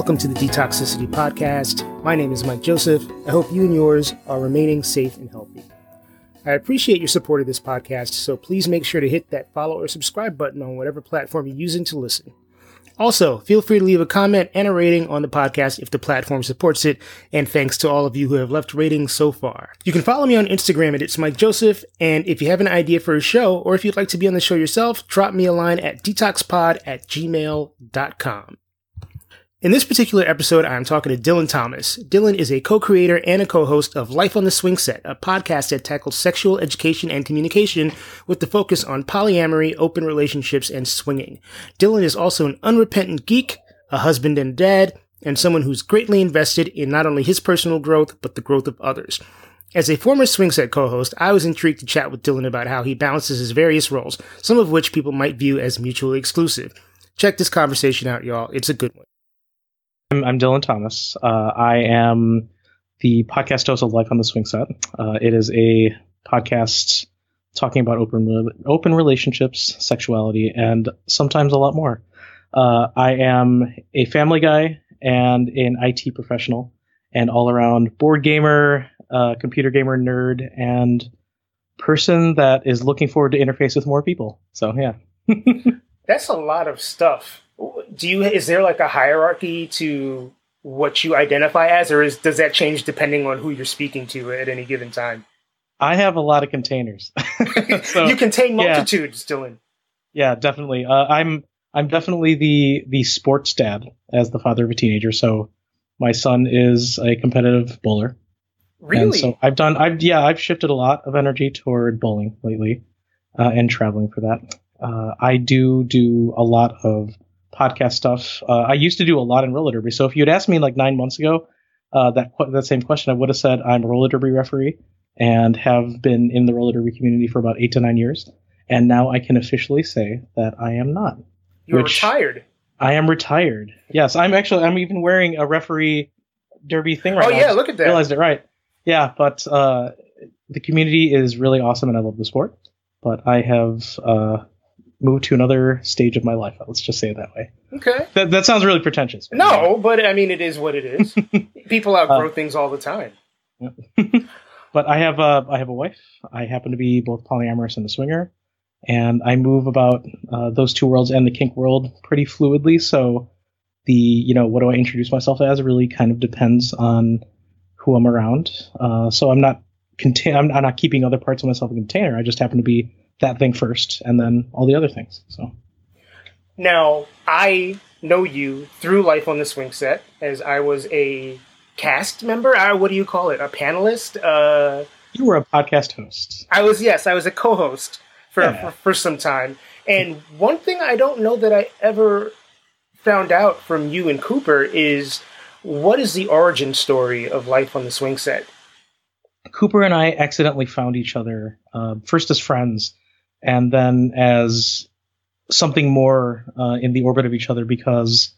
Welcome to the Detoxicity Podcast. My name is Mike Joseph. I hope you and yours are remaining safe and healthy. I appreciate your support of this podcast, so please make sure to hit that follow or subscribe button on whatever platform you're using to listen. Also, feel free to leave a comment and a rating on the podcast if the platform supports it, and thanks to all of you who have left ratings so far. You can follow me on Instagram at It's Mike Joseph, and if you have an idea for a show, or if you'd like to be on the show yourself, drop me a line at detoxpod at gmail.com. In this particular episode, I'm talking to Dylan Thomas. Dylan is a co-creator and a co-host of Life on the Swing Set, a podcast that tackles sexual education and communication with the focus on polyamory, open relationships, and swinging. Dylan is also an unrepentant geek, a husband and dad, and someone who's greatly invested in not only his personal growth, but the growth of others. As a former swing set co-host, I was intrigued to chat with Dylan about how he balances his various roles, some of which people might view as mutually exclusive. Check this conversation out, y'all. It's a good one. I'm, I'm Dylan Thomas. Uh, I am the podcast host of Life on the Swing Set. Uh, it is a podcast talking about open open relationships, sexuality, and sometimes a lot more. Uh, I am a family guy and an IT professional, and all around board gamer, uh, computer gamer nerd, and person that is looking forward to interface with more people. So yeah, that's a lot of stuff do you is there like a hierarchy to what you identify as or is does that change depending on who you're speaking to at any given time? I have a lot of containers. So, you contain multitudes yeah. dylan. Yeah definitely. Uh, i'm i'm definitely the the sports dad as the father of a teenager. So my son is a competitive bowler. Really? and so i've done i've yeah i've shifted a lot of energy toward bowling lately uh, and traveling for that. Uh, i do do a lot of podcast stuff. Uh, I used to do a lot in roller derby. So if you had asked me like nine months ago uh, that that same question, I would have said I'm a roller derby referee and have been in the roller derby community for about eight to nine years. And now I can officially say that I am not. You're retired. I am retired. Yes, I'm actually. I'm even wearing a referee derby thing right oh, now. Oh yeah, look at that. Realized it right. Yeah, but uh, the community is really awesome, and I love the sport. But I have uh, move to another stage of my life. Let's just say it that way. Okay. That, that sounds really pretentious. No, but I mean, it is what it is. People outgrow uh, things all the time. but I have a, I have a wife. I happen to be both polyamorous and a swinger, and I move about uh, those two worlds and the kink world pretty fluidly. So the, you know, what do I introduce myself as really kind of depends on who I'm around. Uh, so I'm not contain, I'm, I'm not keeping other parts of myself in a container. I just happen to be that thing first and then all the other things. So now I know you through Life on the Swing Set as I was a cast member. Uh, what do you call it? A panelist? Uh, you were a podcast host. I was yes, I was a co-host for, yeah. for, for some time. And one thing I don't know that I ever found out from you and Cooper is what is the origin story of Life on the Swing Set? Cooper and I accidentally found each other uh, first as friends and then as something more uh, in the orbit of each other because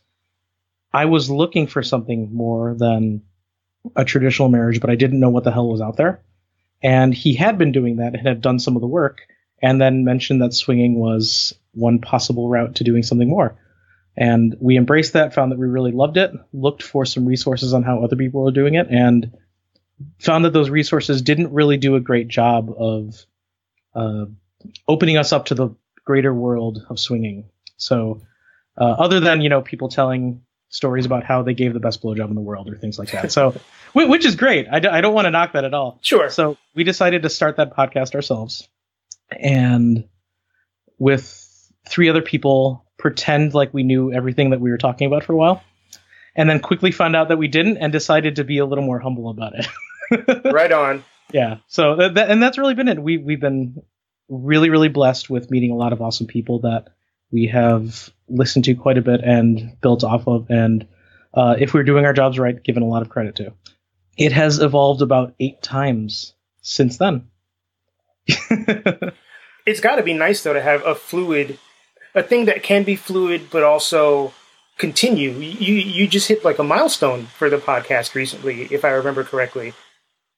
I was looking for something more than a traditional marriage, but I didn't know what the hell was out there. And he had been doing that and had done some of the work, and then mentioned that swinging was one possible route to doing something more. And we embraced that, found that we really loved it, looked for some resources on how other people were doing it, and found that those resources didn't really do a great job of uh, opening us up to the greater world of swinging. So, uh, other than you know people telling stories about how they gave the best blowjob in the world or things like that. So, which is great. I d- I don't want to knock that at all. Sure. So we decided to start that podcast ourselves, and with three other people, pretend like we knew everything that we were talking about for a while, and then quickly found out that we didn't, and decided to be a little more humble about it. right on. Yeah. So that, and that's really been it. We we've been really, really blessed with meeting a lot of awesome people that we have listened to quite a bit and built off of. And uh, if we're doing our jobs right, given a lot of credit to. It has evolved about eight times since then. it's got to be nice, though, to have a fluid, a thing that can be fluid, but also continue. You you just hit like a milestone for the podcast recently, if I remember correctly.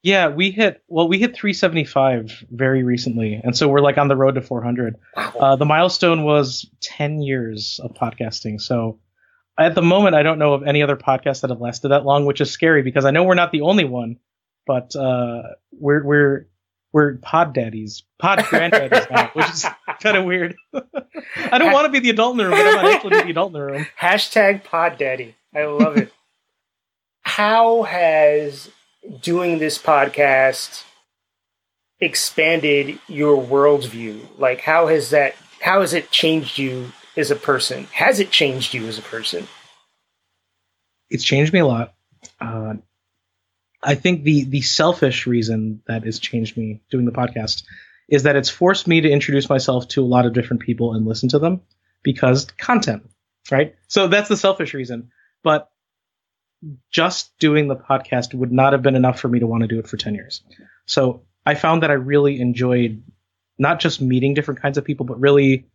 Yeah, we hit well, we hit 375 very recently, and so we're like on the road to 400. Uh, the milestone was 10 years of podcasting, so at the moment, I don't know of any other podcasts that have lasted that long, which is scary because I know we're not the only one, but uh, we're we're we're pod daddies, pod granddaddies now, which is kind of weird. I don't want to be the adult in the room, but I might actually be the adult in the room. Hashtag pod daddy. I love it. How has doing this podcast expanded your worldview? Like, how has that? How has it changed you as a person? Has it changed you as a person? It's changed me a lot. Uh, I think the the selfish reason that has changed me doing the podcast is that it's forced me to introduce myself to a lot of different people and listen to them because content, right? So that's the selfish reason. But just doing the podcast would not have been enough for me to want to do it for 10 years. So I found that I really enjoyed not just meeting different kinds of people, but really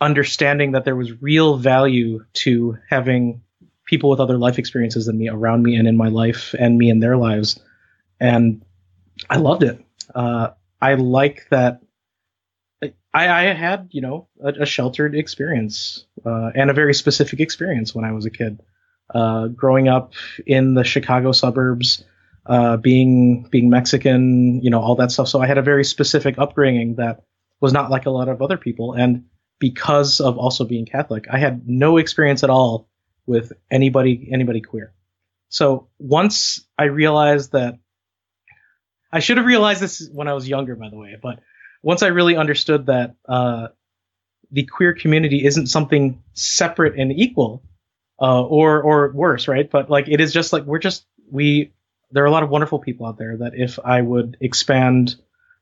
understanding that there was real value to having people with other life experiences than me around me and in my life and me in their lives. And I loved it. Uh, I like that. I, I had, you know, a, a sheltered experience uh, and a very specific experience when I was a kid. Uh, growing up in the Chicago suburbs, uh, being being Mexican, you know, all that stuff. So I had a very specific upbringing that was not like a lot of other people. And because of also being Catholic, I had no experience at all with anybody anybody queer. So once I realized that I should have realized this when I was younger, by the way, but once I really understood that uh, the queer community isn't something separate and equal, uh, or or worse, right? But like it is just like we're just we. There are a lot of wonderful people out there that if I would expand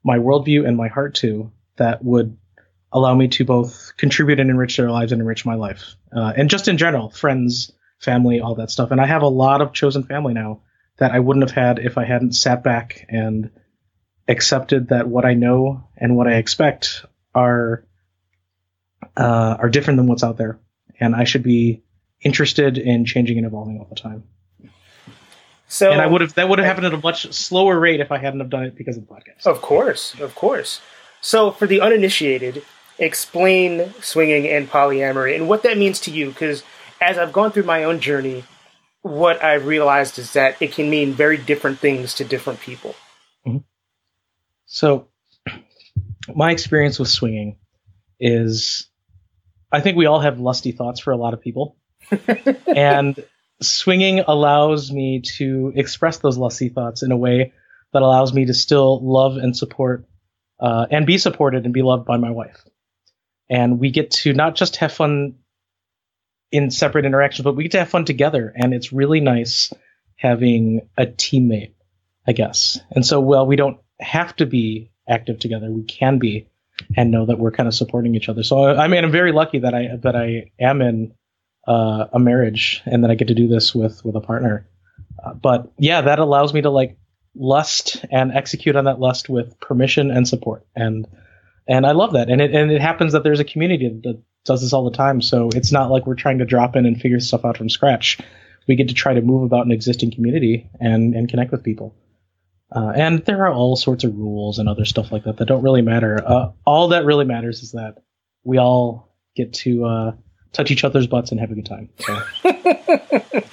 my worldview and my heart to, that would allow me to both contribute and enrich their lives and enrich my life. Uh, and just in general, friends, family, all that stuff. And I have a lot of chosen family now that I wouldn't have had if I hadn't sat back and accepted that what I know and what I expect are uh, are different than what's out there, and I should be interested in changing and evolving all the time. So, and I would have that would have happened at a much slower rate if I hadn't have done it because of the podcast. Of course, of course. So, for the uninitiated, explain swinging and polyamory and what that means to you because as I've gone through my own journey, what I've realized is that it can mean very different things to different people. Mm-hmm. So, my experience with swinging is I think we all have lusty thoughts for a lot of people. and swinging allows me to express those lusty thoughts in a way that allows me to still love and support uh, and be supported and be loved by my wife and we get to not just have fun in separate interactions, but we get to have fun together, and it's really nice having a teammate, I guess. And so, well, we don't have to be active together; we can be, and know that we're kind of supporting each other. So, I mean, I'm very lucky that I that I am in uh, a marriage and that I get to do this with with a partner. Uh, but yeah, that allows me to like lust and execute on that lust with permission and support and and I love that. And it and it happens that there's a community that does this all the time. So it's not like we're trying to drop in and figure stuff out from scratch. We get to try to move about an existing community and and connect with people. Uh, and there are all sorts of rules and other stuff like that that don't really matter. Uh, all that really matters is that we all get to uh, touch each other's butts and have a good time. So.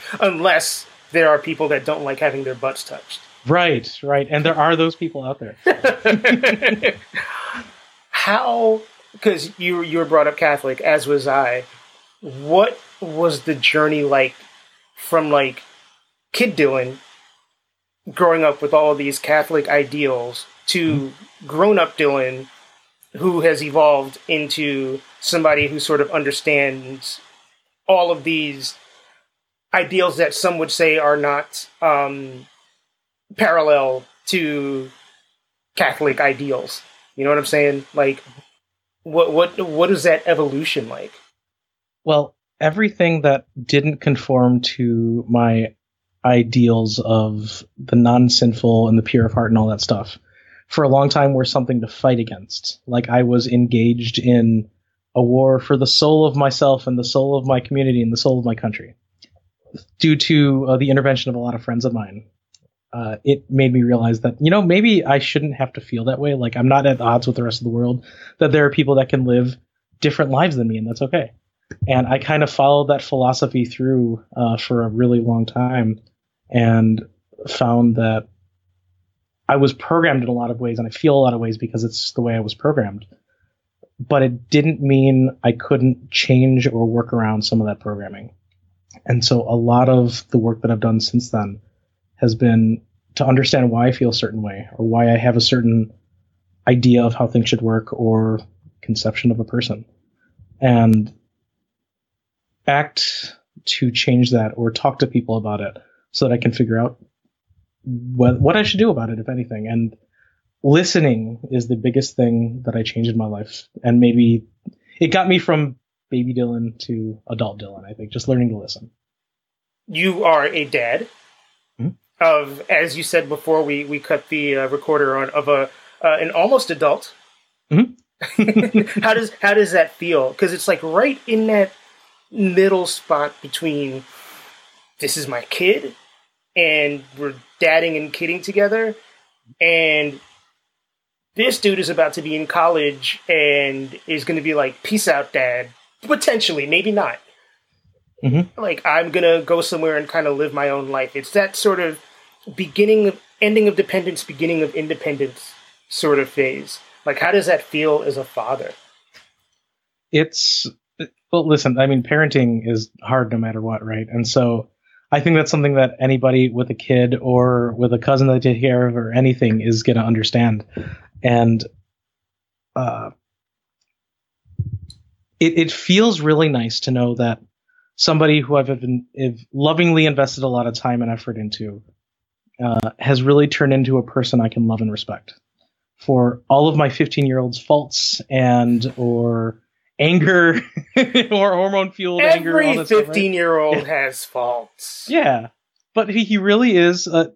Unless there are people that don't like having their butts touched. Right, right. And there are those people out there. how because you you were brought up Catholic, as was I. What was the journey like from like kid Dylan growing up with all of these Catholic ideals to mm-hmm. grown up Dylan who has evolved into somebody who sort of understands all of these ideals that some would say are not um, parallel to Catholic ideals. You know what I'm saying? Like, what what what is that evolution like? Well, everything that didn't conform to my ideals of the non-sinful and the pure of heart and all that stuff for a long time were something to fight against. Like I was engaged in a war for the soul of myself and the soul of my community and the soul of my country due to uh, the intervention of a lot of friends of mine uh, it made me realize that you know maybe I shouldn't have to feel that way. Like I'm not at odds with the rest of the world. That there are people that can live different lives than me, and that's okay. and I kind of followed that philosophy through uh, for a really long time, and found that I was programmed in a lot of ways, and I feel a lot of ways because it's the way I was programmed. But it didn't mean I couldn't change or work around some of that programming. And so a lot of the work that I've done since then has been to understand why I feel a certain way or why I have a certain idea of how things should work or conception of a person. And act to change that or talk to people about it so that I can figure out what, what I should do about it, if anything. And listening is the biggest thing that I changed in my life. And maybe it got me from baby Dylan to adult Dylan, I think, just learning to listen. You are a dad hmm? of, as you said before, we, we cut the uh, recorder on, of a uh, an almost adult. Mm-hmm. how does how does that feel? Because it's like right in that middle spot between this is my kid and we're dadding and kidding together and this dude is about to be in college and is going to be like peace out dad potentially maybe not mm-hmm. like i'm going to go somewhere and kind of live my own life it's that sort of beginning of ending of dependence beginning of independence sort of phase like how does that feel as a father it's well, listen, I mean, parenting is hard no matter what, right? And so I think that's something that anybody with a kid or with a cousin that they take care of or anything is going to understand. And uh, it, it feels really nice to know that somebody who I've been have lovingly invested a lot of time and effort into uh, has really turned into a person I can love and respect for all of my 15 year old's faults and or anger or hormone fueled anger. Every fifteen year old has faults. Yeah, but he, he really is. A,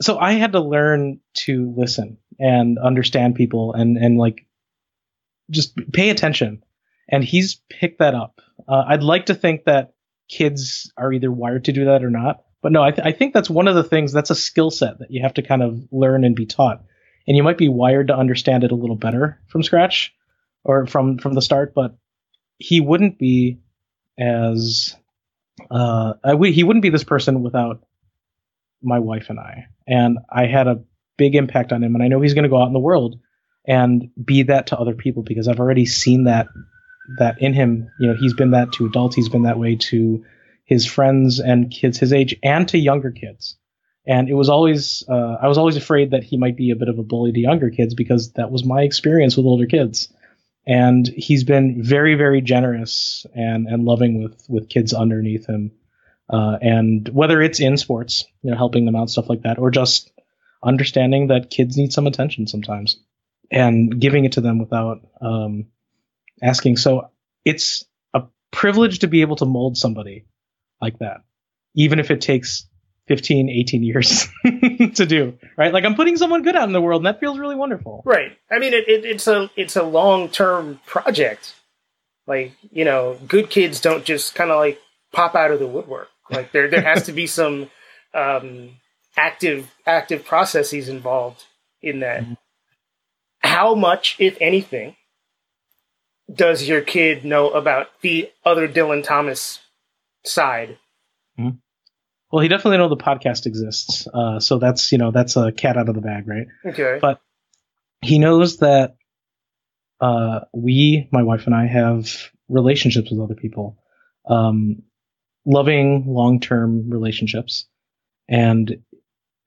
so I had to learn to listen and understand people and and like just pay attention. And he's picked that up. Uh, I'd like to think that kids are either wired to do that or not. But no, I, th- I think that's one of the things. That's a skill set that you have to kind of learn and be taught. And you might be wired to understand it a little better from scratch or from from the start, but he wouldn't be as uh, I, he wouldn't be this person without my wife and I. And I had a big impact on him, and I know he's going to go out in the world and be that to other people because I've already seen that that in him. You know, he's been that to adults. He's been that way to his friends and kids his age, and to younger kids. And it was always uh, I was always afraid that he might be a bit of a bully to younger kids because that was my experience with older kids and he's been very very generous and and loving with with kids underneath him uh, and whether it's in sports you know helping them out stuff like that or just understanding that kids need some attention sometimes and giving it to them without um, asking so it's a privilege to be able to mold somebody like that even if it takes 15, 18 years to do, right? Like I'm putting someone good out in the world, and that feels really wonderful. Right. I mean, it, it, it's a it's a long term project. Like you know, good kids don't just kind of like pop out of the woodwork. Like there there has to be some um, active active processes involved in that. Mm-hmm. How much, if anything, does your kid know about the other Dylan Thomas side? Mm-hmm. Well, he definitely know the podcast exists, uh, so that's you know that's a cat out of the bag, right? Okay. But he knows that uh, we, my wife and I, have relationships with other people, um, loving long-term relationships, and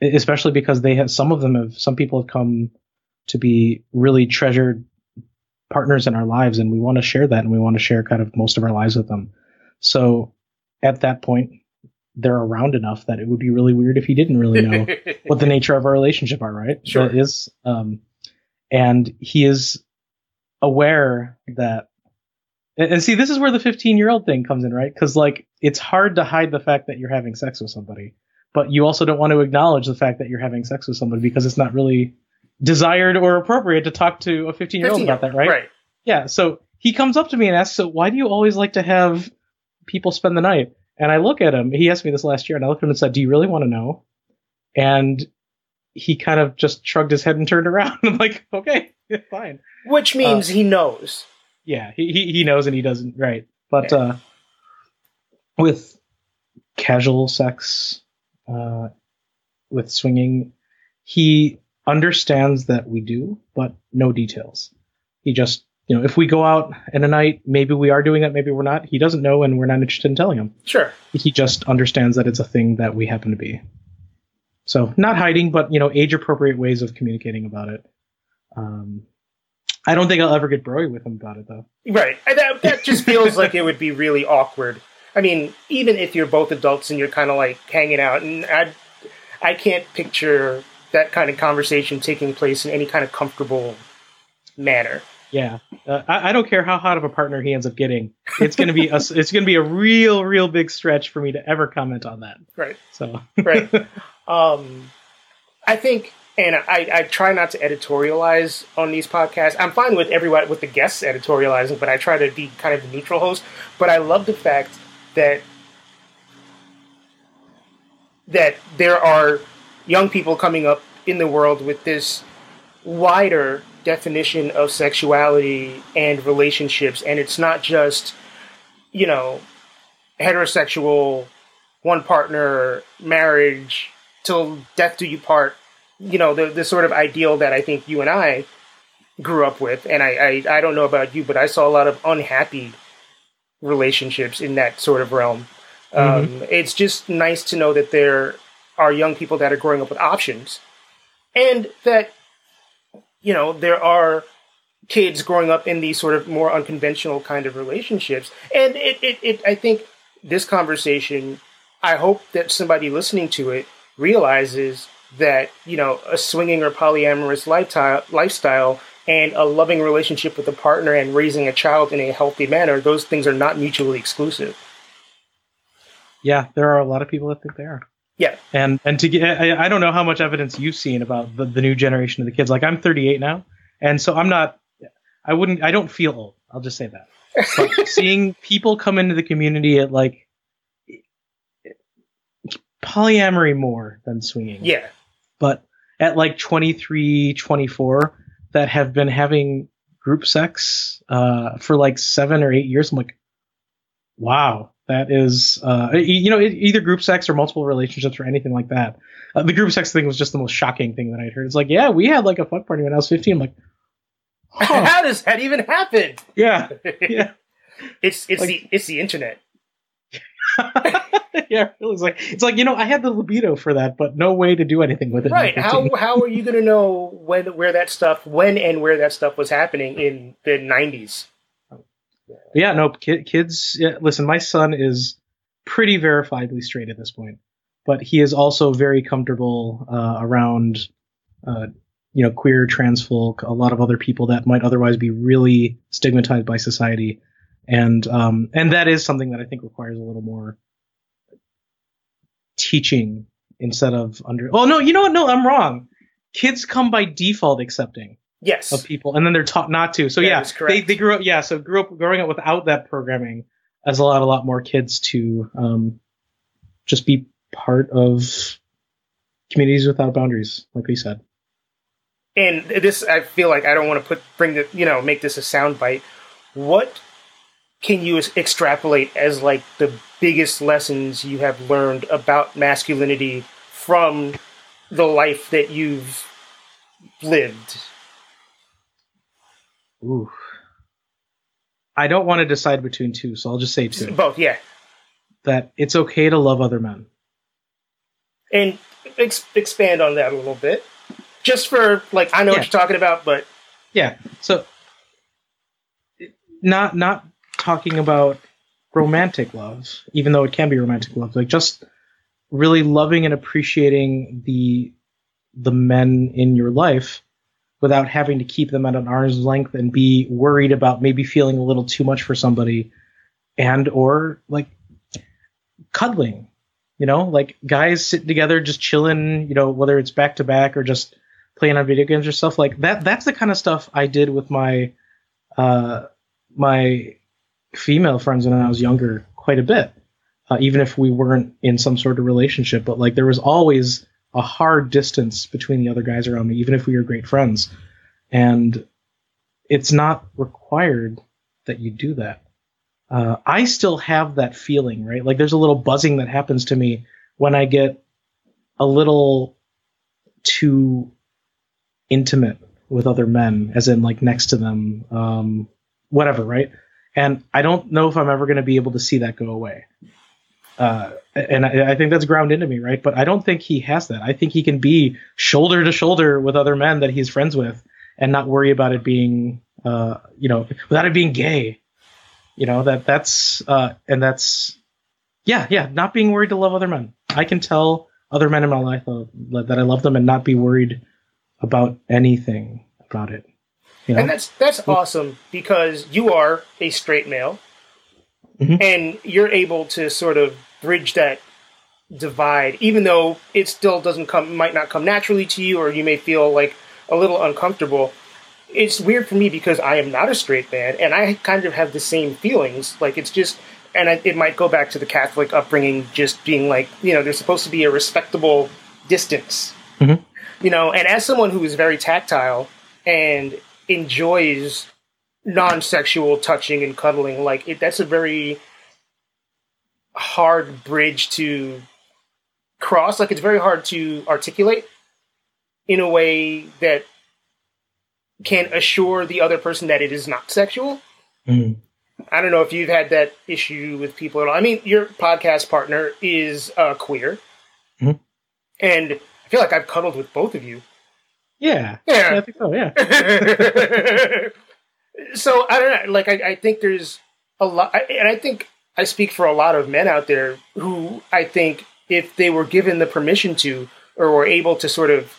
especially because they have some of them have some people have come to be really treasured partners in our lives, and we want to share that, and we want to share kind of most of our lives with them. So at that point, they're around enough that it would be really weird if he didn't really know what the nature of our relationship are, right? Sure. That is, um, and he is aware that, and see, this is where the 15 year old thing comes in, right? Because like it's hard to hide the fact that you're having sex with somebody, but you also don't want to acknowledge the fact that you're having sex with somebody because it's not really desired or appropriate to talk to a 15 year old about that, right? Right. Yeah. So he comes up to me and asks, "So why do you always like to have people spend the night?" And I look at him. He asked me this last year, and I looked at him and said, "Do you really want to know?" And he kind of just shrugged his head and turned around. I'm like, "Okay, fine." Which means uh, he knows. Yeah, he, he he knows and he doesn't. Right. But uh, with casual sex, uh, with swinging, he understands that we do, but no details. He just, you know, if we go out in a night, maybe we are doing that, maybe we're not. He doesn't know, and we're not interested in telling him. Sure. He just understands that it's a thing that we happen to be. So not hiding, but you know, age appropriate ways of communicating about it. Um, I don't think I'll ever get broy with him about it though. Right. That, that just feels like it would be really awkward. I mean, even if you're both adults and you're kind of like hanging out, and I, I can't picture that kind of conversation taking place in any kind of comfortable manner. Yeah, uh, I, I, don't care how hot of a partner he ends up getting. It's gonna be a, it's gonna be a real, real big stretch for me to ever comment on that. Right. So right. Um, I think, and I, I try not to editorialize on these podcasts. I'm fine with everyone with the guests editorializing, but I try to be kind of the neutral host. But I love the fact that that there are young people coming up in the world with this wider definition of sexuality and relationships, and it's not just, you know, heterosexual, one partner marriage till death do you part. You know, the the sort of ideal that I think you and I grew up with, and I, I, I don't know about you, but I saw a lot of unhappy relationships in that sort of realm. Mm-hmm. Um, it's just nice to know that there are young people that are growing up with options, and that you know there are kids growing up in these sort of more unconventional kind of relationships. And it, it, it I think this conversation, I hope that somebody listening to it realizes that you know a swinging or polyamorous lifestyle, lifestyle and a loving relationship with a partner and raising a child in a healthy manner, those things are not mutually exclusive. Yeah, there are a lot of people that think they are. Yeah, and and to get, I, I don't know how much evidence you've seen about the, the new generation of the kids. Like I'm 38 now, and so I'm not. I wouldn't. I don't feel old. I'll just say that. But seeing people come into the community at like polyamory more than swinging. Yeah, but at like 23, 24, that have been having group sex uh, for like seven or eight years. I'm like, wow, that is, uh, you know, either group sex or multiple relationships or anything like that. Uh, the group sex thing was just the most shocking thing that I'd heard. It's like, yeah, we had like a fuck party when I was 15. I'm like, huh. how does that even happen? Yeah, yeah. it's it's like, the it's the internet. yeah, it was like it's like you know I had the libido for that, but no way to do anything with it. Right? How how are you going to know when where that stuff when and where that stuff was happening in the nineties? Yeah, no kids. Yeah, listen, my son is pretty verifiably straight at this point, but he is also very comfortable uh, around, uh, you know, queer, trans folk, a lot of other people that might otherwise be really stigmatized by society and um, and that is something that I think requires a little more teaching instead of under. Oh no, you know what? No, I'm wrong. Kids come by default accepting. Yes. Of people, and then they're taught not to. So that yeah, they they grew up. Yeah, so grew up growing up without that programming has allowed a lot more kids to um, just be part of communities without boundaries, like we said. And this, I feel like I don't want to put bring the you know make this a soundbite. What can you extrapolate as like the biggest lessons you have learned about masculinity from the life that you've lived? Ooh. I don't want to decide between two, so I'll just say two. Both, yeah. That it's okay to love other men. And ex- expand on that a little bit. Just for, like, I know yeah. what you're talking about, but. Yeah. So, not not talking about romantic love, even though it can be romantic love, like just really loving and appreciating the the men in your life without having to keep them at an arm's length and be worried about maybe feeling a little too much for somebody and or like cuddling you know? Like guys sitting together just chilling you know whether it's back to back or just playing on video games or stuff like that that's the kind of stuff i did with my uh my female friends when I was younger quite a bit, uh, even if we weren't in some sort of relationship. But like there was always a hard distance between the other guys around me, even if we were great friends. And it's not required that you do that. uh, I still have that feeling, right? Like there's a little buzzing that happens to me when I get a little too intimate with other men, as in like next to them, um, whatever, right? And I don't know if I'm ever going to be able to see that go away. Uh, and I, I, think that's ground into me, right? But I don't think he has that. I think he can be shoulder to shoulder with other men that he's friends with and not worry about it being, uh, you know, without it being gay. You know that that's uh, and that's yeah, yeah, not being worried to love other men. I can tell other men in my life that I love them and not be worried about anything about it. You know? And that's that's awesome because you are a straight male, mm-hmm. and you're able to sort of bridge that divide, even though it still doesn't come, might not come naturally to you, or you may feel like a little uncomfortable it's weird for me because I am not a straight man, and I kind of have the same feelings. Like it's just, and I, it might go back to the Catholic upbringing, just being like, you know, there's supposed to be a respectable distance, mm-hmm. you know. And as someone who is very tactile and enjoys non-sexual touching and cuddling, like it, that's a very hard bridge to cross. Like it's very hard to articulate in a way that can assure the other person that it is not sexual. Mm. I don't know if you've had that issue with people at all. I mean, your podcast partner is uh, queer, mm-hmm. and I feel like I've cuddled with both of you. Yeah, yeah, yeah I think so. Yeah. so I don't know. Like, I, I think there's a lot, and I think I speak for a lot of men out there who I think if they were given the permission to, or were able to sort of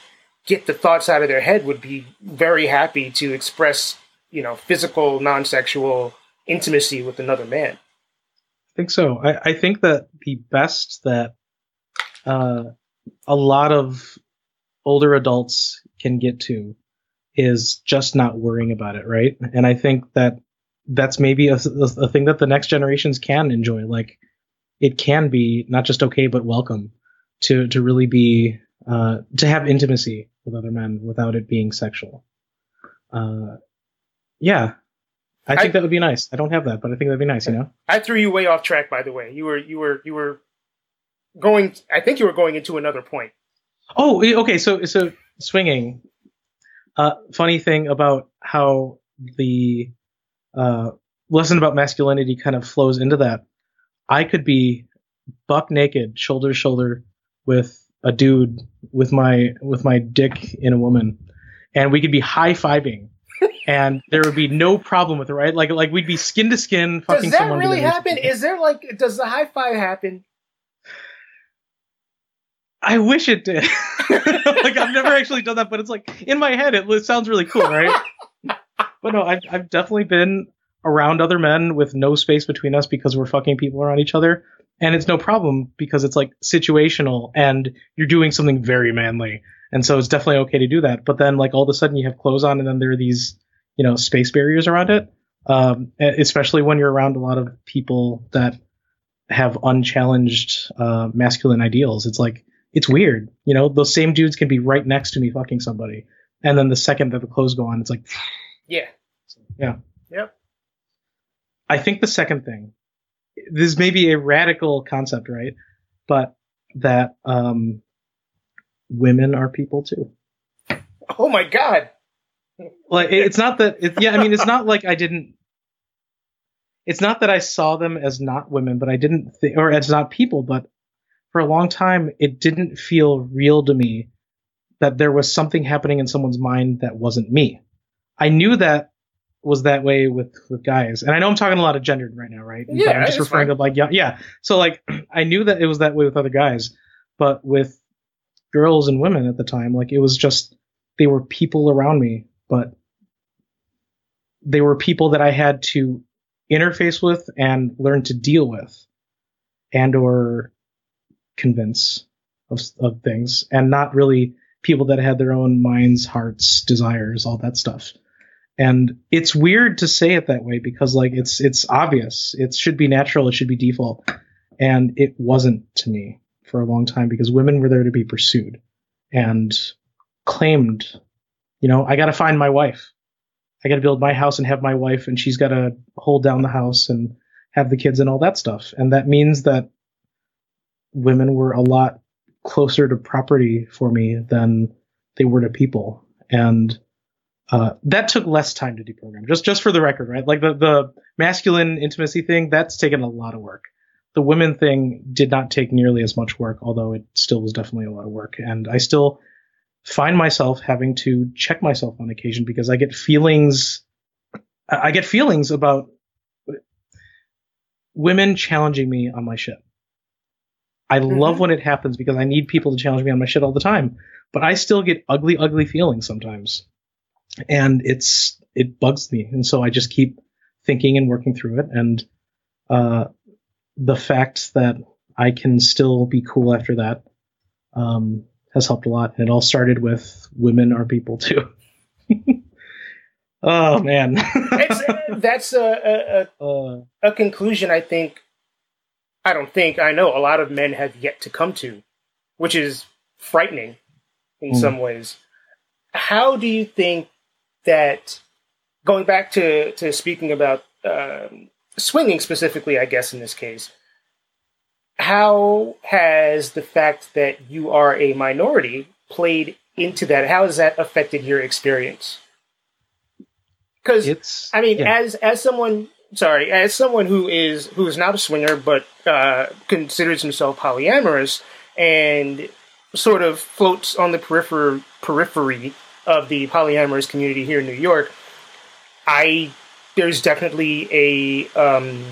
get the thoughts out of their head would be very happy to express, you know, physical, non sexual intimacy with another man. I think so. I, I think that the best that uh, a lot of older adults can get to is just not worrying about it, right? And I think that that's maybe a, a, thing that the next generations can enjoy. Like, it can be not just okay, but welcome to to really be uh, to have intimacy with other men without it being sexual. Uh, yeah, I think I, that would be nice. I don't have that, but I think that'd be nice. You know, I threw you way off track. By the way, you were you were you were going. I think you were going into another point. Oh, okay. So so swinging. Uh, funny thing about how the uh, lesson about masculinity kind of flows into that. I could be buck naked, shoulder to shoulder with a dude with my with my dick in a woman, and we could be high fiving, and there would be no problem with it, right? Like like we'd be skin to skin. Fucking does that really happen? Is there like does the high five happen? I wish it did. like I've never actually done that, but it's like in my head it sounds really cool, right? but no, I've I've definitely been around other men with no space between us because we're fucking people around each other. And it's no problem because it's like situational and you're doing something very manly. And so it's definitely okay to do that. But then like all of a sudden you have clothes on and then there are these you know space barriers around it. Um, especially when you're around a lot of people that have unchallenged uh, masculine ideals. It's like it's weird you know those same dudes can be right next to me fucking somebody and then the second that the clothes go on it's like yeah yeah yep i think the second thing this may be a radical concept, right? But that um, women are people too. Oh my god! Like it's not that. It, yeah, I mean, it's not like I didn't. It's not that I saw them as not women, but I didn't think, or as not people. But for a long time, it didn't feel real to me that there was something happening in someone's mind that wasn't me. I knew that was that way with with guys. And I know I'm talking a lot of gendered right now, right? Yeah, I'm just referring fine. to like yeah, yeah. So like I knew that it was that way with other guys, but with girls and women at the time, like it was just they were people around me, but they were people that I had to interface with and learn to deal with and or convince of, of things and not really people that had their own minds, hearts, desires, all that stuff. And it's weird to say it that way because like it's it's obvious. It should be natural. It should be default. And it wasn't to me for a long time because women were there to be pursued and claimed you know i got to find my wife. I got to build my house and have my wife and she's got to hold down the house and have the kids and all that stuff. And that means that women were a lot closer to property for me than they were to people. And uh, that took less time to deprogram. Just just for the record, right? Like the the masculine intimacy thing, that's taken a lot of work. The women thing did not take nearly as much work, although it still was definitely a lot of work. And I still find myself having to check myself on occasion because I get feelings. I get feelings about women challenging me on my shit. I mm-hmm. love when it happens because I need people to challenge me on my shit all the time. But I still get ugly, ugly feelings sometimes, and it's it bugs me, and so I just keep thinking and working through it. And uh, the fact that I can still be cool after that um, has helped a lot. And it all started with women are people too. oh man, that's a a, a, uh. a conclusion I think I don't think I know a lot of men have yet to come to, which is frightening in mm. some ways. How do you think that going back to to speaking about um, swinging specifically, I guess in this case, how has the fact that you are a minority played into that? How has that affected your experience? Because I mean, yeah. as as someone sorry, as someone who is who is not a swinger but uh, considers himself polyamorous and sort of floats on the periphery periphery of the polyamorous community here in New York, I there's definitely a um,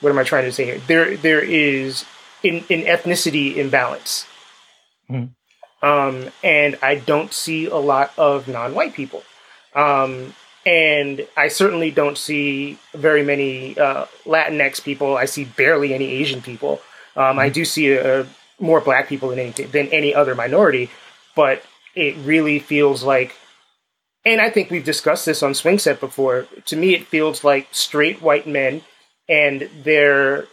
what am I trying to say here? There there is an, an ethnicity imbalance. Mm. Um, and I don't see a lot of non-white people. Um, and I certainly don't see very many uh, Latinx people. I see barely any Asian people. Um, I mm-hmm. do see uh, more black people than any than any other minority, but it really feels like, and I think we've discussed this on Swing Set before. To me, it feels like straight white men and their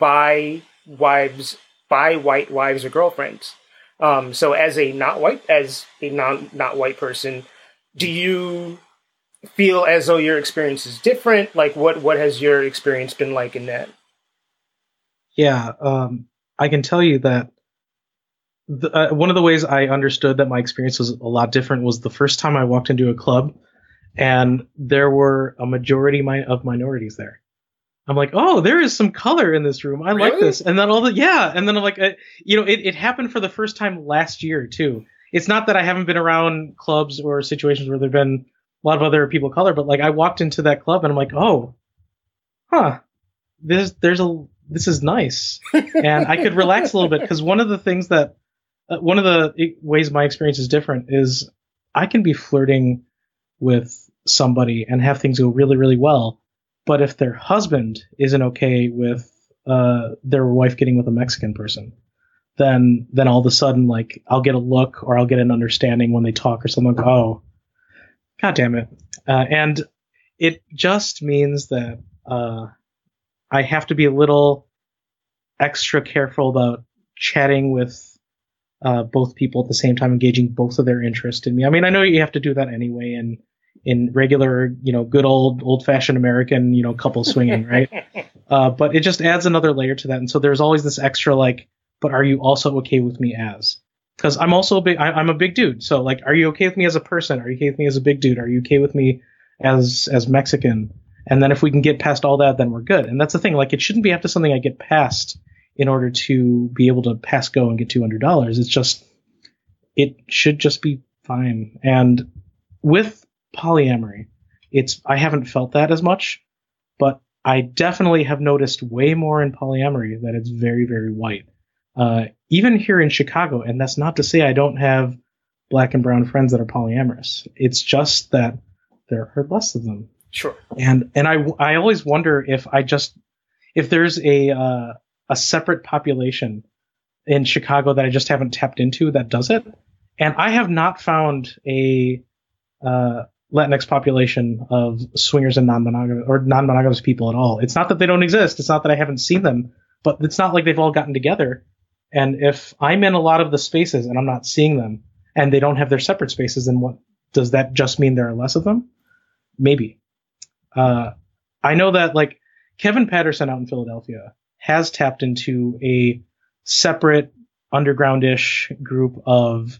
bi wives, bi white wives or girlfriends. Um, so, as a not white, as a non not white person, do you feel as though your experience is different? Like, what what has your experience been like in that? Yeah, um, I can tell you that the, uh, one of the ways I understood that my experience was a lot different was the first time I walked into a club, and there were a majority of minorities there. I'm like, oh, there is some color in this room. I really? like this. And then all the yeah, and then I'm like, uh, you know, it, it happened for the first time last year too. It's not that I haven't been around clubs or situations where there've been a lot of other people of color, but like I walked into that club and I'm like, oh, huh, there's there's a this is nice, and I could relax a little bit because one of the things that uh, one of the ways my experience is different is I can be flirting with somebody and have things go really really well, but if their husband isn't okay with uh, their wife getting with a Mexican person, then then all of a sudden like I'll get a look or I'll get an understanding when they talk or something. Like, oh, God damn it. Uh, and it just means that uh, I have to be a little extra careful about chatting with uh, both people at the same time, engaging both of their interest in me. I mean, I know you have to do that anyway in in regular, you know, good old old fashioned American, you know, couple swinging, right? Uh, but it just adds another layer to that, and so there's always this extra like, but are you also okay with me as? Because I'm also a big I, am a big dude. So like, are you okay with me as a person? Are you okay with me as a big dude? Are you okay with me as as Mexican? And then if we can get past all that, then we're good. And that's the thing. Like, it shouldn't be after something I get past in order to be able to pass go and get two hundred dollars. It's just it should just be fine. And with polyamory, it's I haven't felt that as much, but I definitely have noticed way more in polyamory that it's very very white uh, even here in Chicago. And that's not to say I don't have black and brown friends that are polyamorous. It's just that there are less of them. Sure. And and I I always wonder if I just if there's a uh, a separate population in Chicago that I just haven't tapped into that does it. And I have not found a uh, Latinx population of swingers and non-monogamous or non-monogamous people at all. It's not that they don't exist. It's not that I haven't seen them, but it's not like they've all gotten together and if I'm in a lot of the spaces and I'm not seeing them and they don't have their separate spaces, then what does that just mean there are less of them? Maybe. Uh, I know that like Kevin Patterson out in Philadelphia has tapped into a separate undergroundish group of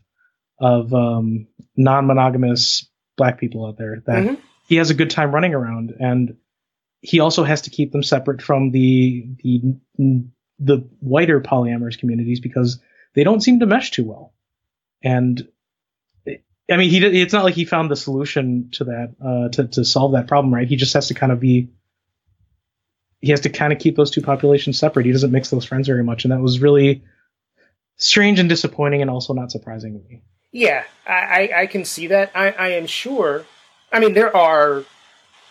of um, non-monogamous black people out there that mm-hmm. he has a good time running around and he also has to keep them separate from the the the whiter polyamorous communities because they don't seem to mesh too well and I mean, he it's not like he found the solution to that uh, to to solve that problem, right? He just has to kind of be he has to kind of keep those two populations separate. He doesn't mix those friends very much, and that was really strange and disappointing, and also not surprising to me. Yeah, I, I can see that. I, I am sure. I mean, there are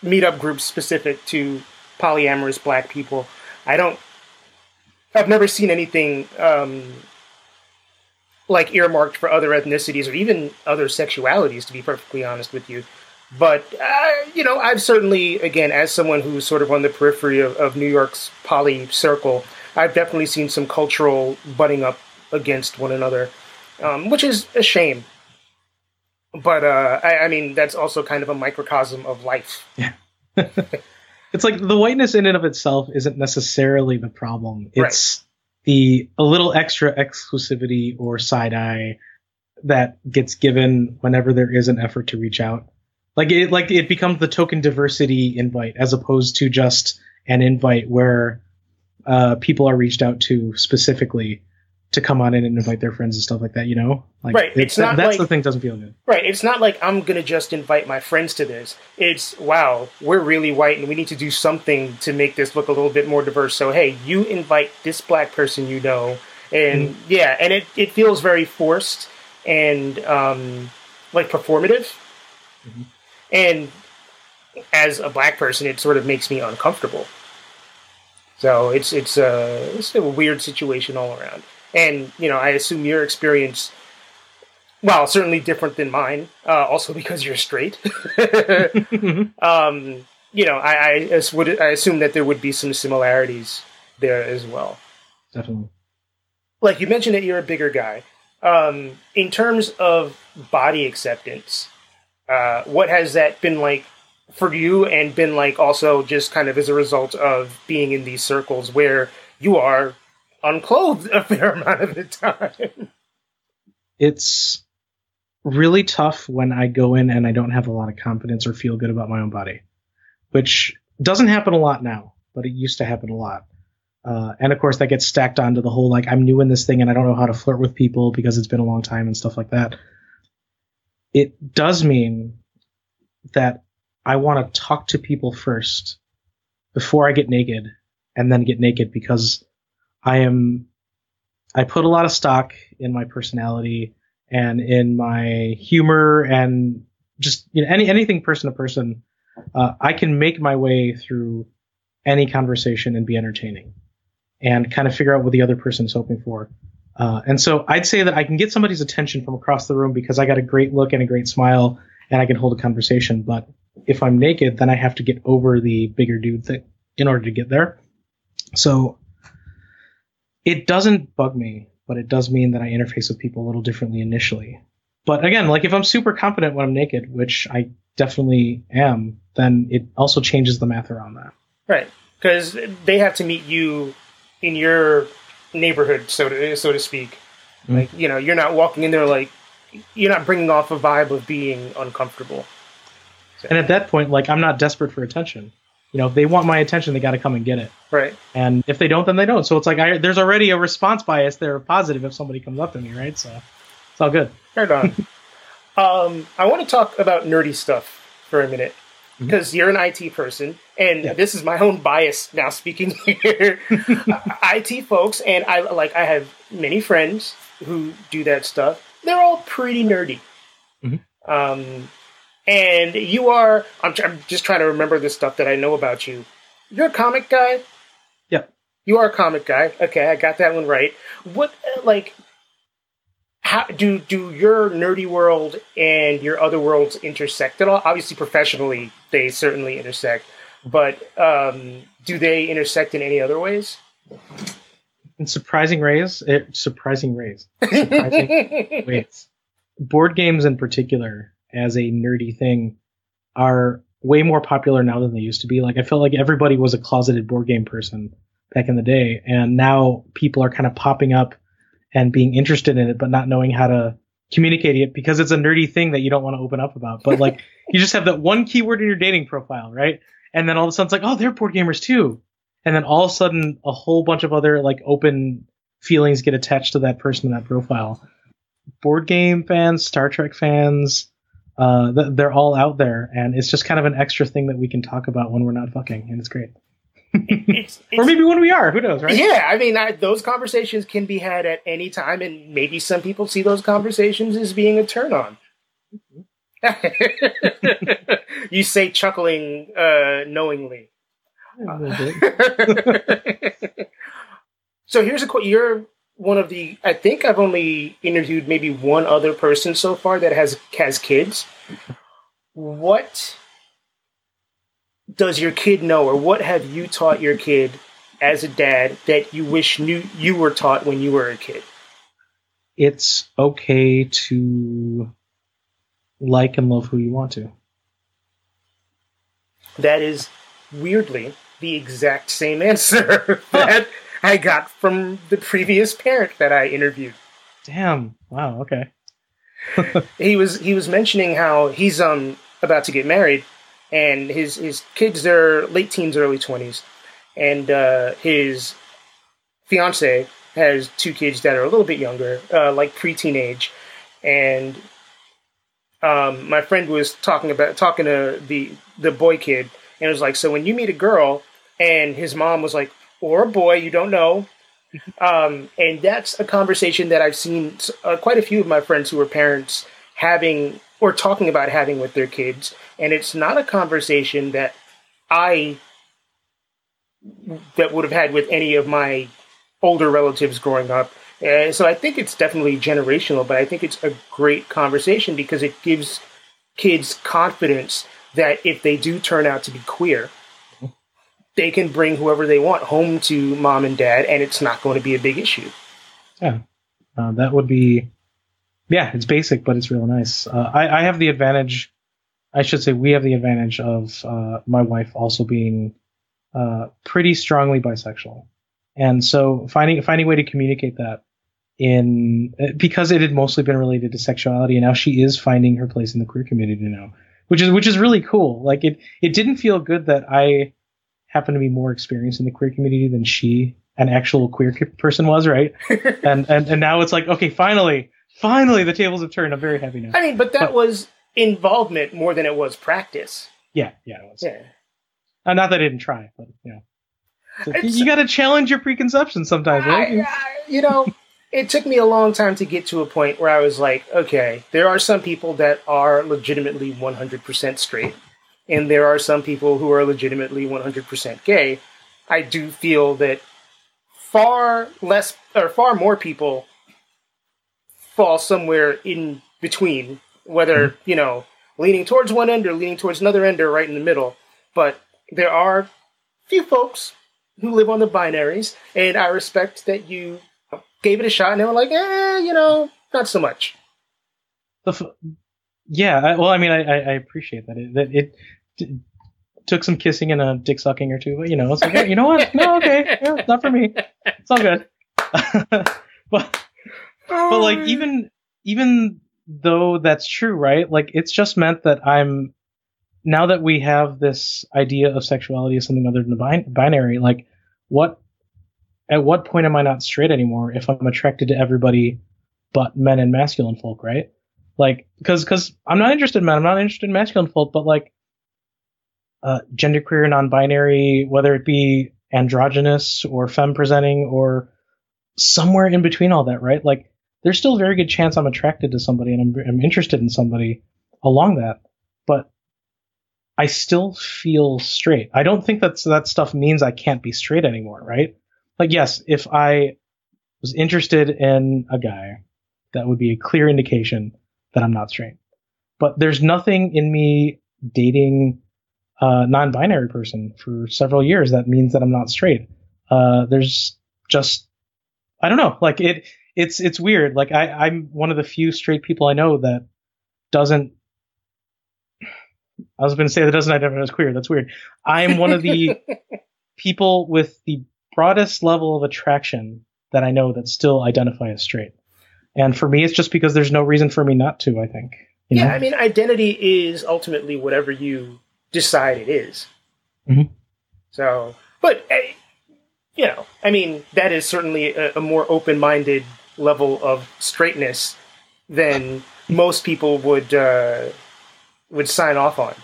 meetup groups specific to polyamorous black people. I don't. I've never seen anything um, like earmarked for other ethnicities or even other sexualities, to be perfectly honest with you. But uh, you know, I've certainly, again, as someone who's sort of on the periphery of, of New York's poly circle, I've definitely seen some cultural butting up against one another, um, which is a shame. But uh, I, I mean, that's also kind of a microcosm of life. Yeah. it's like the whiteness in and of itself isn't necessarily the problem. It's right the a little extra exclusivity or side eye that gets given whenever there is an effort to reach out. Like it like it becomes the token diversity invite as opposed to just an invite where uh, people are reached out to specifically to come on in and invite their friends and stuff like that, you know? Like, right. It's, not that's like, the thing doesn't feel good. Right. It's not like I'm gonna just invite my friends to this. It's wow, we're really white and we need to do something to make this look a little bit more diverse. So hey, you invite this black person you know, and mm-hmm. yeah, and it, it feels very forced and um, like performative. Mm-hmm. And as a black person, it sort of makes me uncomfortable. So it's it's a it's a weird situation all around. And, you know, I assume your experience, well, certainly different than mine, uh, also because you're straight. um, you know, I, I, would, I assume that there would be some similarities there as well. Definitely. Like you mentioned that you're a bigger guy. Um, in terms of body acceptance, uh, what has that been like for you and been like also just kind of as a result of being in these circles where you are unclothed a fair amount of the time. It's really tough when I go in and I don't have a lot of confidence or feel good about my own body, which doesn't happen a lot now, but it used to happen a lot. Uh, and of course, that gets stacked onto the whole like I'm new in this thing and I don't know how to flirt with people because it's been a long time and stuff like that. It does mean that I want to talk to people first before I get naked and then get naked because I am I put a lot of stock in my personality and in my humor and just you know any anything person to person. Uh, I can make my way through any conversation and be entertaining, and kind of figure out what the other person is hoping for. Uh, and so I'd say that I can get somebody's attention from across the room because I got a great look and a great smile, and I can hold a conversation. But if I'm naked, then I have to get over the bigger dude thing in order to get there. So it doesn't bug me, but it does mean that I interface with people a little differently initially. But again, like if I'm super confident when I'm naked, which I definitely am, then it also changes the math around that. Right, because they have to meet you in your neighborhood, so to so to speak. Mm-hmm. Like you know, you're not walking in there like you're not bringing off a vibe of being uncomfortable. So. And at that point, like I'm not desperate for attention you know, if they want my attention, they got to come and get it. Right. And if they don't, then they don't. So it's like I, there's already a response bias there, positive if somebody comes up to me, right? So it's all good. Right on. um, I want to talk about nerdy stuff for a minute because mm-hmm. you're an IT person, and yeah. this is my own bias now speaking here. IT folks, and I like I have many friends who do that stuff. They're all pretty nerdy. Mm-hmm. Um, and you are I'm, I'm just trying to remember the stuff that I know about you. You're a comic guy. Yep. You are a comic guy. Okay, I got that one right. What like how do do your nerdy world and your other worlds intersect at all? Obviously, professionally, they certainly intersect, but um, do they intersect in any other ways? In surprising ways, it, surprising ways, surprising ways. Board games in particular as a nerdy thing are way more popular now than they used to be. Like I felt like everybody was a closeted board game person back in the day, and now people are kind of popping up and being interested in it, but not knowing how to communicate it because it's a nerdy thing that you don't want to open up about. But like you just have that one keyword in your dating profile, right? And then all of a sudden it's like, oh, they're board gamers too. And then all of a sudden a whole bunch of other like open feelings get attached to that person in that profile. Board game fans, Star Trek fans, uh, they're all out there, and it's just kind of an extra thing that we can talk about when we're not fucking, and it's great. it's, it's, or maybe when we are, who knows, right? Yeah, I mean, I, those conversations can be had at any time, and maybe some people see those conversations as being a turn on. you say chuckling uh, knowingly. so here's a quote. You're one of the. I think I've only interviewed maybe one other person so far that has has kids. What does your kid know, or what have you taught your kid as a dad that you wish knew you were taught when you were a kid? It's okay to like and love who you want to. That is weirdly the exact same answer that I got from the previous parent that I interviewed. Damn. Wow, okay. he was he was mentioning how he's um about to get married and his his kids are late teens, early twenties, and uh, his fiance has two kids that are a little bit younger, uh, like pre-teen age, and um, my friend was talking about talking to the the boy kid, and it was like, so when you meet a girl, and his mom was like, or a boy, you don't know. Um, and that's a conversation that I've seen uh, quite a few of my friends who are parents having or talking about having with their kids and it's not a conversation that I that would have had with any of my older relatives growing up. And so I think it's definitely generational, but I think it's a great conversation because it gives kids confidence that if they do turn out to be queer, they can bring whoever they want home to mom and dad, and it's not going to be a big issue. Yeah, uh, that would be. Yeah, it's basic, but it's real nice. Uh, I, I have the advantage I should say we have the advantage of uh, my wife also being uh, pretty strongly bisexual, and so finding finding a way to communicate that in because it had mostly been related to sexuality, and now she is finding her place in the queer community now, which is which is really cool. Like it it didn't feel good that I happen to be more experienced in the queer community than she, an actual queer person, was, right? and and and now it's like okay, finally, finally the tables have turned. I'm very happy now. I mean, but that but, was involvement more than it was practice. Yeah, yeah, it was. Yeah. Uh, not that I didn't try, but you know, so you got to challenge your preconceptions sometimes, right? I, I, you know, it took me a long time to get to a point where I was like, okay, there are some people that are legitimately 100% straight, and there are some people who are legitimately 100% gay. I do feel that far less or far more people fall somewhere in between whether mm-hmm. you know leaning towards one end or leaning towards another end or right in the middle. But there are few folks who live on the binaries, and I respect that you gave it a shot, and they were like, eh, you know, not so much. F- yeah, well, I mean, I, I appreciate that. It, that it took some kissing and a dick sucking or two, but you know, it's like, hey, you know what? No, okay, yeah, not for me. It's all good. but but like even even though that's true, right? Like it's just meant that I'm now that we have this idea of sexuality as something other than the binary, like what at what point am I not straight anymore if I'm attracted to everybody but men and masculine folk, right? Like because because I'm not interested in men, I'm not interested in masculine folk, but like uh, genderqueer, non-binary, whether it be androgynous or femme presenting or somewhere in between all that, right? Like there's still a very good chance I'm attracted to somebody and I'm, I'm interested in somebody along that. But I still feel straight. I don't think that that stuff means I can't be straight anymore, right? Like, yes, if I was interested in a guy, that would be a clear indication that I'm not straight. But there's nothing in me dating a non-binary person for several years that means that I'm not straight. Uh, there's just I don't know, like it it's it's weird. Like I, I'm one of the few straight people I know that doesn't I was going to say that doesn't identify as queer. That's weird. I'm one of the people with the broadest level of attraction that I know that still identify as straight. And for me, it's just because there's no reason for me not to, I think. yeah, know? I mean, identity is ultimately whatever you decide it is. Mm-hmm. So, but, eh, you know, I mean, that is certainly a, a more open minded level of straightness than most people would uh, would sign off on.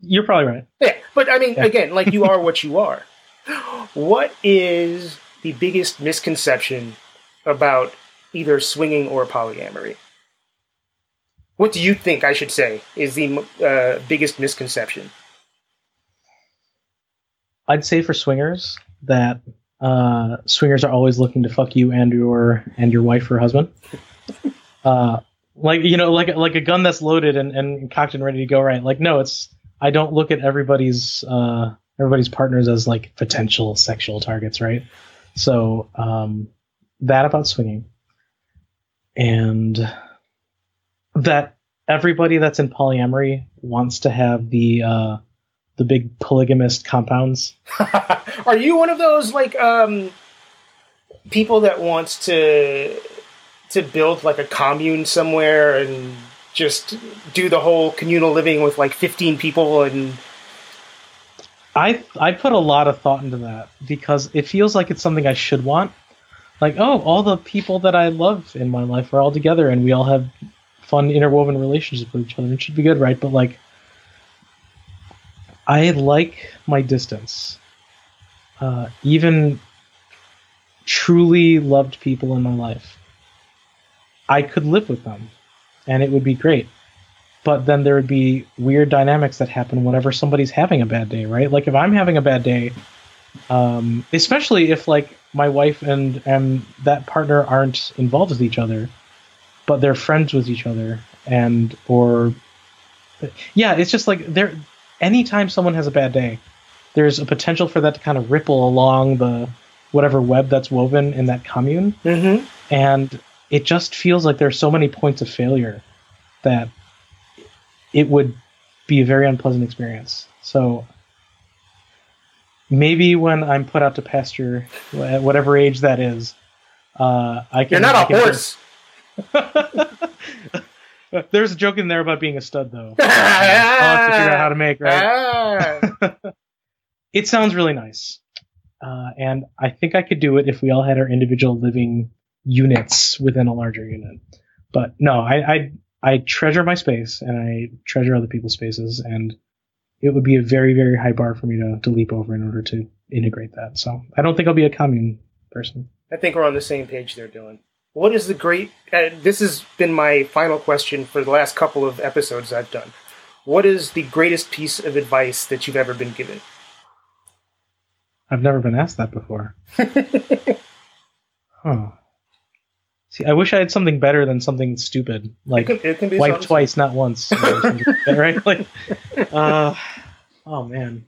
You're probably right. Yeah, but I mean, yeah. again, like you are what you are. What is the biggest misconception about either swinging or polyamory? What do you think I should say is the uh, biggest misconception? I'd say for swingers that uh, swingers are always looking to fuck you and your and your wife or husband. Uh, like you know, like like a gun that's loaded and, and cocked and ready to go. Right? Like no, it's I don't look at everybody's uh, everybody's partners as like potential sexual targets. Right? So um, that about swinging, and that everybody that's in polyamory wants to have the uh, the big polygamist compounds. Are you one of those like um, people that wants to to build like a commune somewhere and just do the whole communal living with like 15 people and I I put a lot of thought into that because it feels like it's something I should want. Like, oh, all the people that I love in my life are all together and we all have fun interwoven relationship with each other. It should be good, right? But like I like my distance. Uh, even truly loved people in my life. I could live with them and it would be great. But then there would be weird dynamics that happen whenever somebody's having a bad day, right? Like if I'm having a bad day, um, especially if like my wife and and that partner aren't involved with each other, but they're friends with each other, and or yeah, it's just like there. Anytime someone has a bad day, there's a potential for that to kind of ripple along the whatever web that's woven in that commune, mm-hmm. and it just feels like there's so many points of failure that it would be a very unpleasant experience. So maybe when I'm put out to pasture, at whatever age that is, uh, I can. You're not a horse. There's a joke in there about being a stud, though. I'll have to figure out how to make right. it sounds really nice, uh, and I think I could do it if we all had our individual living units within a larger unit. But no, I, I I treasure my space and I treasure other people's spaces, and it would be a very very high bar for me to to leap over in order to integrate that. So I don't think I'll be a commune person. I think we're on the same page there, Dylan. What is the great? Uh, this has been my final question for the last couple of episodes I've done. What is the greatest piece of advice that you've ever been given? I've never been asked that before. huh. See, I wish I had something better than something stupid, like it can, it can wipe twice, not once, right? Like, uh, oh man.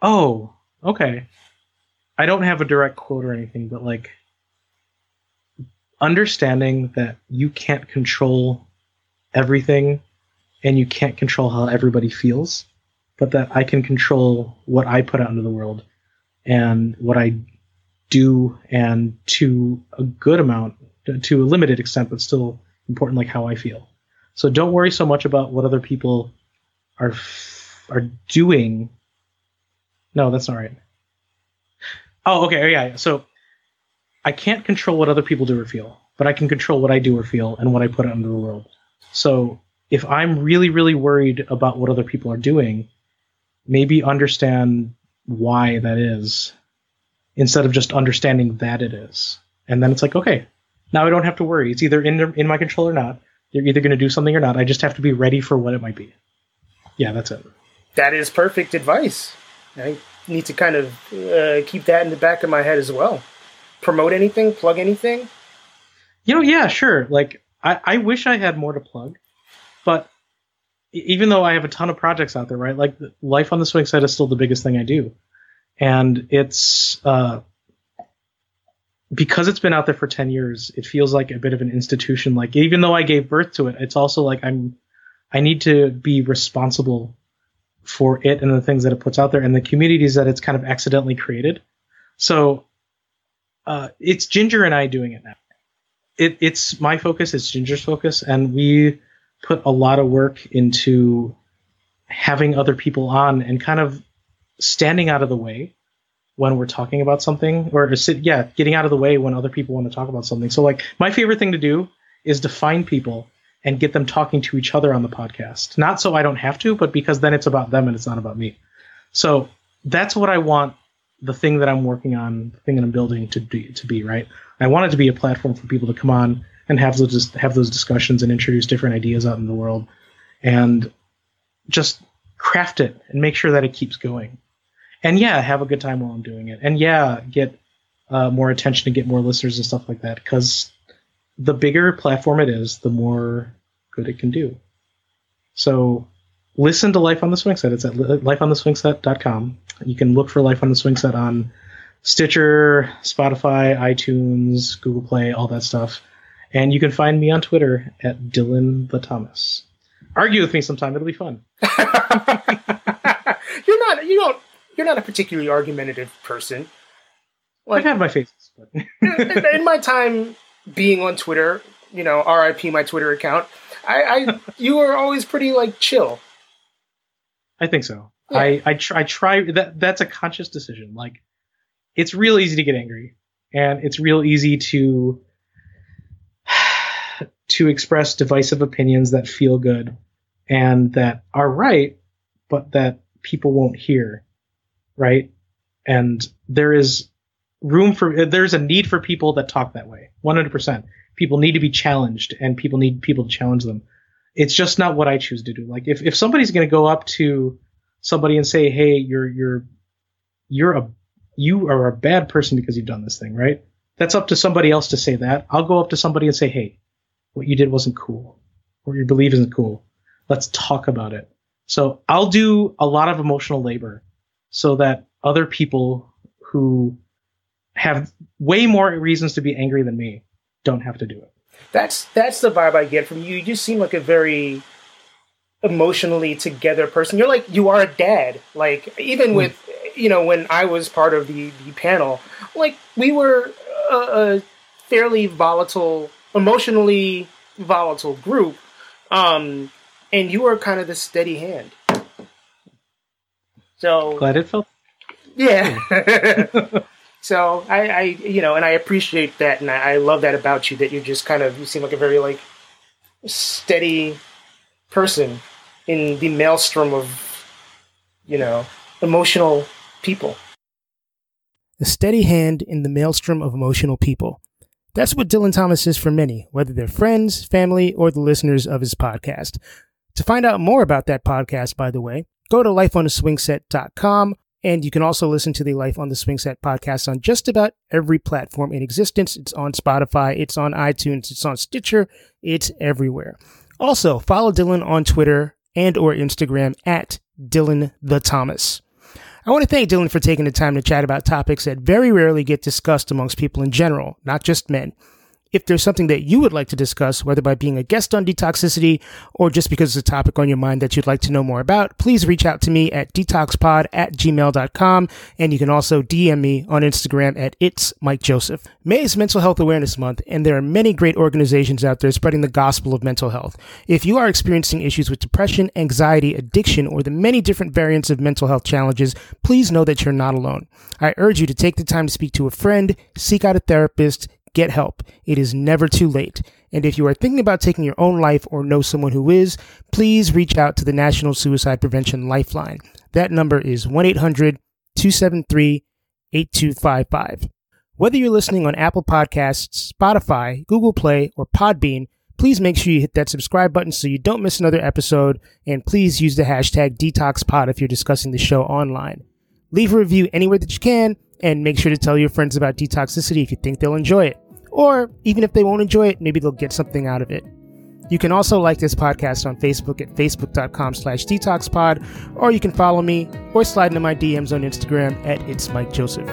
Oh, okay. I don't have a direct quote or anything, but like, understanding that you can't control everything, and you can't control how everybody feels, but that I can control what I put out into the world, and what I do, and to a good amount to a limited extent, but still important, like how I feel. So don't worry so much about what other people are are doing. No, that's not right. Oh, okay, oh, yeah. So I can't control what other people do or feel, but I can control what I do or feel and what I put out into the world. So if I'm really, really worried about what other people are doing, maybe understand why that is instead of just understanding that it is. And then it's like, okay, now I don't have to worry. It's either in in my control or not. They're either going to do something or not. I just have to be ready for what it might be. Yeah, that's it. That is perfect advice. I need to kind of uh, keep that in the back of my head as well. Promote anything, plug anything. You know, yeah, sure. Like I, I wish I had more to plug, but even though I have a ton of projects out there, right? Like life on the swing set is still the biggest thing I do, and it's uh, because it's been out there for 10 years, it feels like a bit of an institution. Like even though I gave birth to it, it's also like I'm I need to be responsible for it and the things that it puts out there and the communities that it's kind of accidentally created. So uh, it's Ginger and I doing it now. It, it's my focus, it's Ginger's focus, and we put a lot of work into having other people on and kind of standing out of the way when we're talking about something or sit, yeah, getting out of the way when other people want to talk about something. So like my favorite thing to do is to find people and get them talking to each other on the podcast. Not so I don't have to, but because then it's about them and it's not about me. So that's what I want the thing that I'm working on, the thing that I'm building to be, to be, right? I want it to be a platform for people to come on and have those have those discussions and introduce different ideas out in the world and just craft it and make sure that it keeps going. And yeah, have a good time while I'm doing it. And yeah, get uh, more attention and get more listeners and stuff like that because the bigger platform it is, the more good it can do. So listen to Life on the Swing Set. It's at lifeontheswingset.com. You can look for Life on the Swing Set on Stitcher, Spotify, iTunes, Google Play, all that stuff. And you can find me on Twitter at Dylan the Thomas. Argue with me sometime; it'll be fun. you're not. You don't. You're not a particularly argumentative person. Like, I've had my faces. in my time being on Twitter, you know, RIP my Twitter account. I, I you were always pretty like chill. I think so. Yeah. I I try, I try that that's a conscious decision. Like it's real easy to get angry and it's real easy to to express divisive opinions that feel good and that are right but that people won't hear right and there is room for there's a need for people that talk that way 100% people need to be challenged and people need people to challenge them it's just not what i choose to do. Like if, if somebody's going to go up to somebody and say hey you're you're you're a you are a bad person because you've done this thing right? That's up to somebody else to say that. I'll go up to somebody and say hey what you did wasn't cool or you believe isn't cool. Let's talk about it. So i'll do a lot of emotional labor so that other people who have way more reasons to be angry than me don't have to do it. That's that's the vibe I get from you. You just seem like a very emotionally together person. You're like you are a dad. Like even mm. with you know when I was part of the the panel, like we were a, a fairly volatile, emotionally volatile group, um, and you were kind of the steady hand. So glad it felt. Yeah. So I, I, you know, and I appreciate that, and I, I love that about you. That you just kind of you seem like a very like steady person in the maelstrom of, you know, emotional people. A steady hand in the maelstrom of emotional people. That's what Dylan Thomas is for many, whether they're friends, family, or the listeners of his podcast. To find out more about that podcast, by the way, go to lifeontheswingset.com and you can also listen to the Life on the Swing Set podcast on just about every platform in existence. It's on Spotify, it's on iTunes, it's on Stitcher, it's everywhere. Also, follow Dylan on Twitter and or Instagram at Dylan the Thomas. I want to thank Dylan for taking the time to chat about topics that very rarely get discussed amongst people in general, not just men. If there's something that you would like to discuss, whether by being a guest on Detoxicity or just because it's a topic on your mind that you'd like to know more about, please reach out to me at detoxpod at gmail.com. And you can also DM me on Instagram at It's Mike Joseph. May is Mental Health Awareness Month, and there are many great organizations out there spreading the gospel of mental health. If you are experiencing issues with depression, anxiety, addiction, or the many different variants of mental health challenges, please know that you're not alone. I urge you to take the time to speak to a friend, seek out a therapist, get help. It is never too late. And if you are thinking about taking your own life or know someone who is, please reach out to the National Suicide Prevention Lifeline. That number is 1 800 273 8255. Whether you're listening on Apple Podcasts, Spotify, Google Play, or Podbean, please make sure you hit that subscribe button so you don't miss another episode. And please use the hashtag DetoxPod if you're discussing the show online. Leave a review anywhere that you can, and make sure to tell your friends about Detoxicity if you think they'll enjoy it. Or even if they won't enjoy it, maybe they'll get something out of it. You can also like this podcast on Facebook at facebook.com slash detoxpod, or you can follow me or slide into my DMs on Instagram at It's Mike Joseph.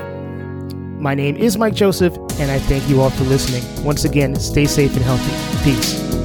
My name is Mike Joseph, and I thank you all for listening. Once again, stay safe and healthy. Peace.